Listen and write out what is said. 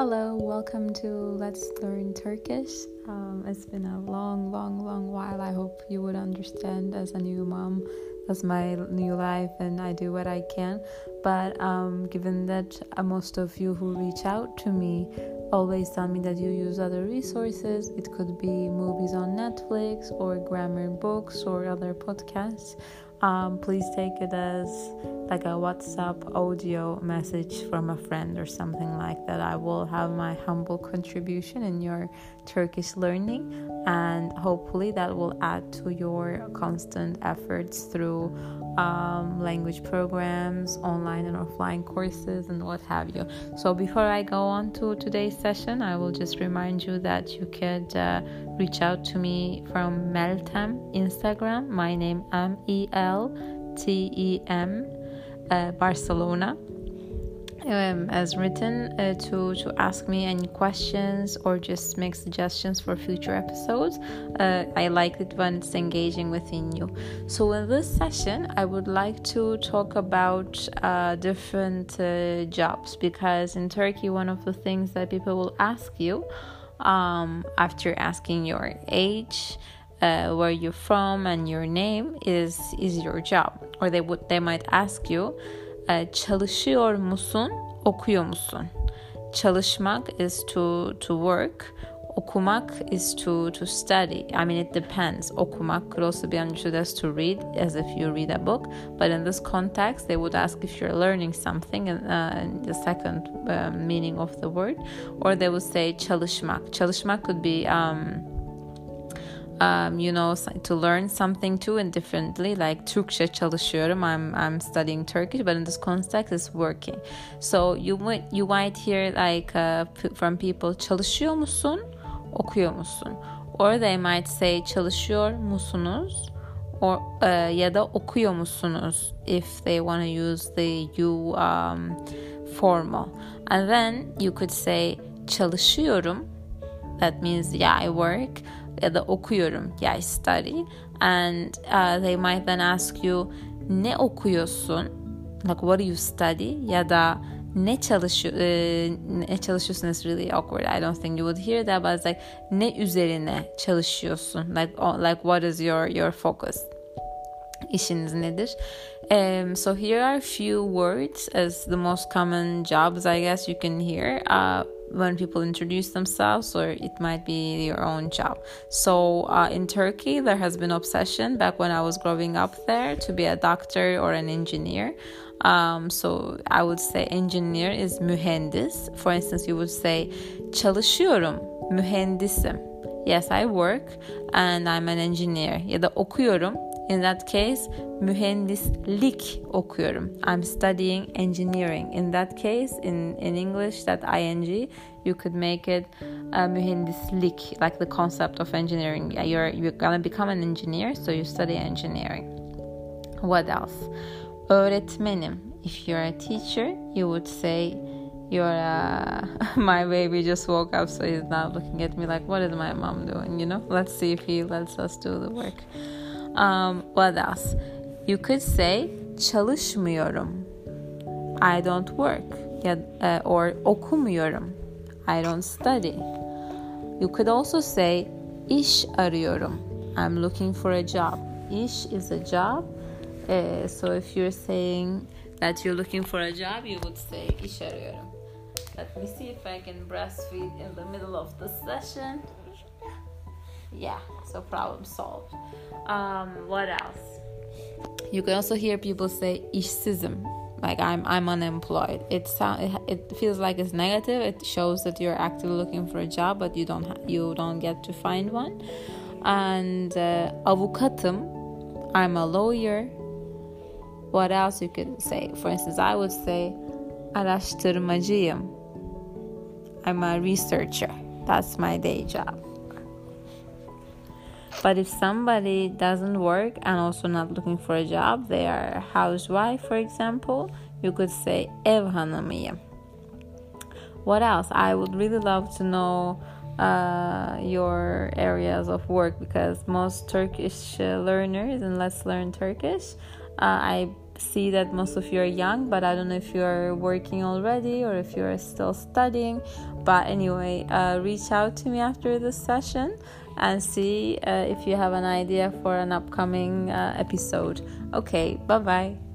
Hello, welcome to Let's Learn Turkish. Um, it's been a long, long, long while. I hope you would understand as a new mom. That's my new life, and I do what I can. But um, given that uh, most of you who reach out to me always tell me that you use other resources, it could be movies on Netflix or grammar books or other podcasts um, please take it as like a WhatsApp audio message from a friend or something like that. I will have my humble contribution in your Turkish learning, and hopefully, that will add to your constant efforts through um, language programs, online and offline courses, and what have you. So, before I go on to today's session, I will just remind you that you could uh, reach out to me from Meltem Instagram. My name M E L T E M uh, Barcelona um, as written uh, to to ask me any questions or just make suggestions for future episodes. Uh, I like it when it's engaging within you. So in this session, I would like to talk about uh, different uh, jobs because in Turkey, one of the things that people will ask you um, after asking your age. Uh, where you're from and your name is is your job or they would they might ask you çalışıyor musun, okuyor musun? Çalışmak is to to work. Okumak is to to study. I mean, it depends. Okumak could also be understood as to read, as if you read a book. But in this context, they would ask if you're learning something, in, uh, in the second uh, meaning of the word, or they would say çalışmak. Çalışmak could be um, um, you know to learn something too and differently like Türkçe çalışıyorum. I'm I'm studying Turkish but in this context it's working. So you might you might hear like uh, from people çalışıyor musun? Okuyor musun? Or they might say çalışıyor musunuz? Or uh, ya da okuyor musunuz? if they want to use the you um, formal. And then you could say çalışıyorum. That means yeah I work ya da okuyorum ya I study and uh, they might then ask you ne okuyorsun? Like what do you study? Ya da ne çalışıyor e, ne çalışıyorsun? Is really awkward. I don't think you would hear that but it's like ne üzerine çalışıyorsun? Like oh, like what is your your focus? Işiniz nedir? Um, so here are a few words as the most common jobs I guess you can hear. Uh, when people introduce themselves or it might be your own job. So uh, in turkey there has been obsession back when i was growing up there to be a doctor or an engineer. Um, so i would say engineer is mühendis. For instance you would say çalışıyorum mühendisim. Yes i work and i'm an engineer. Ya da okuyorum in that case, mühendislik okuyorum. I'm studying engineering. In that case, in, in English, that ing, you could make it uh, mühendislik, like the concept of engineering. You're, you're gonna become an engineer, so you study engineering. What else? Öğretmenim. If you're a teacher, you would say, you're uh, my baby just woke up so he's not looking at me like what is my mom doing you know let's see if he lets us do the work um, what else? You could say çalışmıyorum. I don't work. Ya, uh, or okumuyorum. I don't study. You could also say iş arıyorum. I'm looking for a job. İş is a job. Uh, so if you're saying that you're looking for a job, you would say iş arıyorum. Let me see if I can breastfeed in the middle of the session. Yeah, so problem solved. Um, what else? You can also hear people say işsizim, like I'm I'm unemployed. It sound it, it feels like it's negative. It shows that you're actively looking for a job, but you don't ha- you don't get to find one. And uh, avukatım, I'm a lawyer. What else you could say? For instance, I would say araştırmacıyım. I'm a researcher. That's my day job. But if somebody doesn't work and also not looking for a job, they are a housewife, for example, you could say ev. What else? I would really love to know uh, your areas of work because most Turkish uh, learners and Let's Learn Turkish, uh, I see that most of you are young, but I don't know if you're working already or if you're still studying. But anyway, uh, reach out to me after this session and see uh, if you have an idea for an upcoming uh, episode. Okay, bye bye.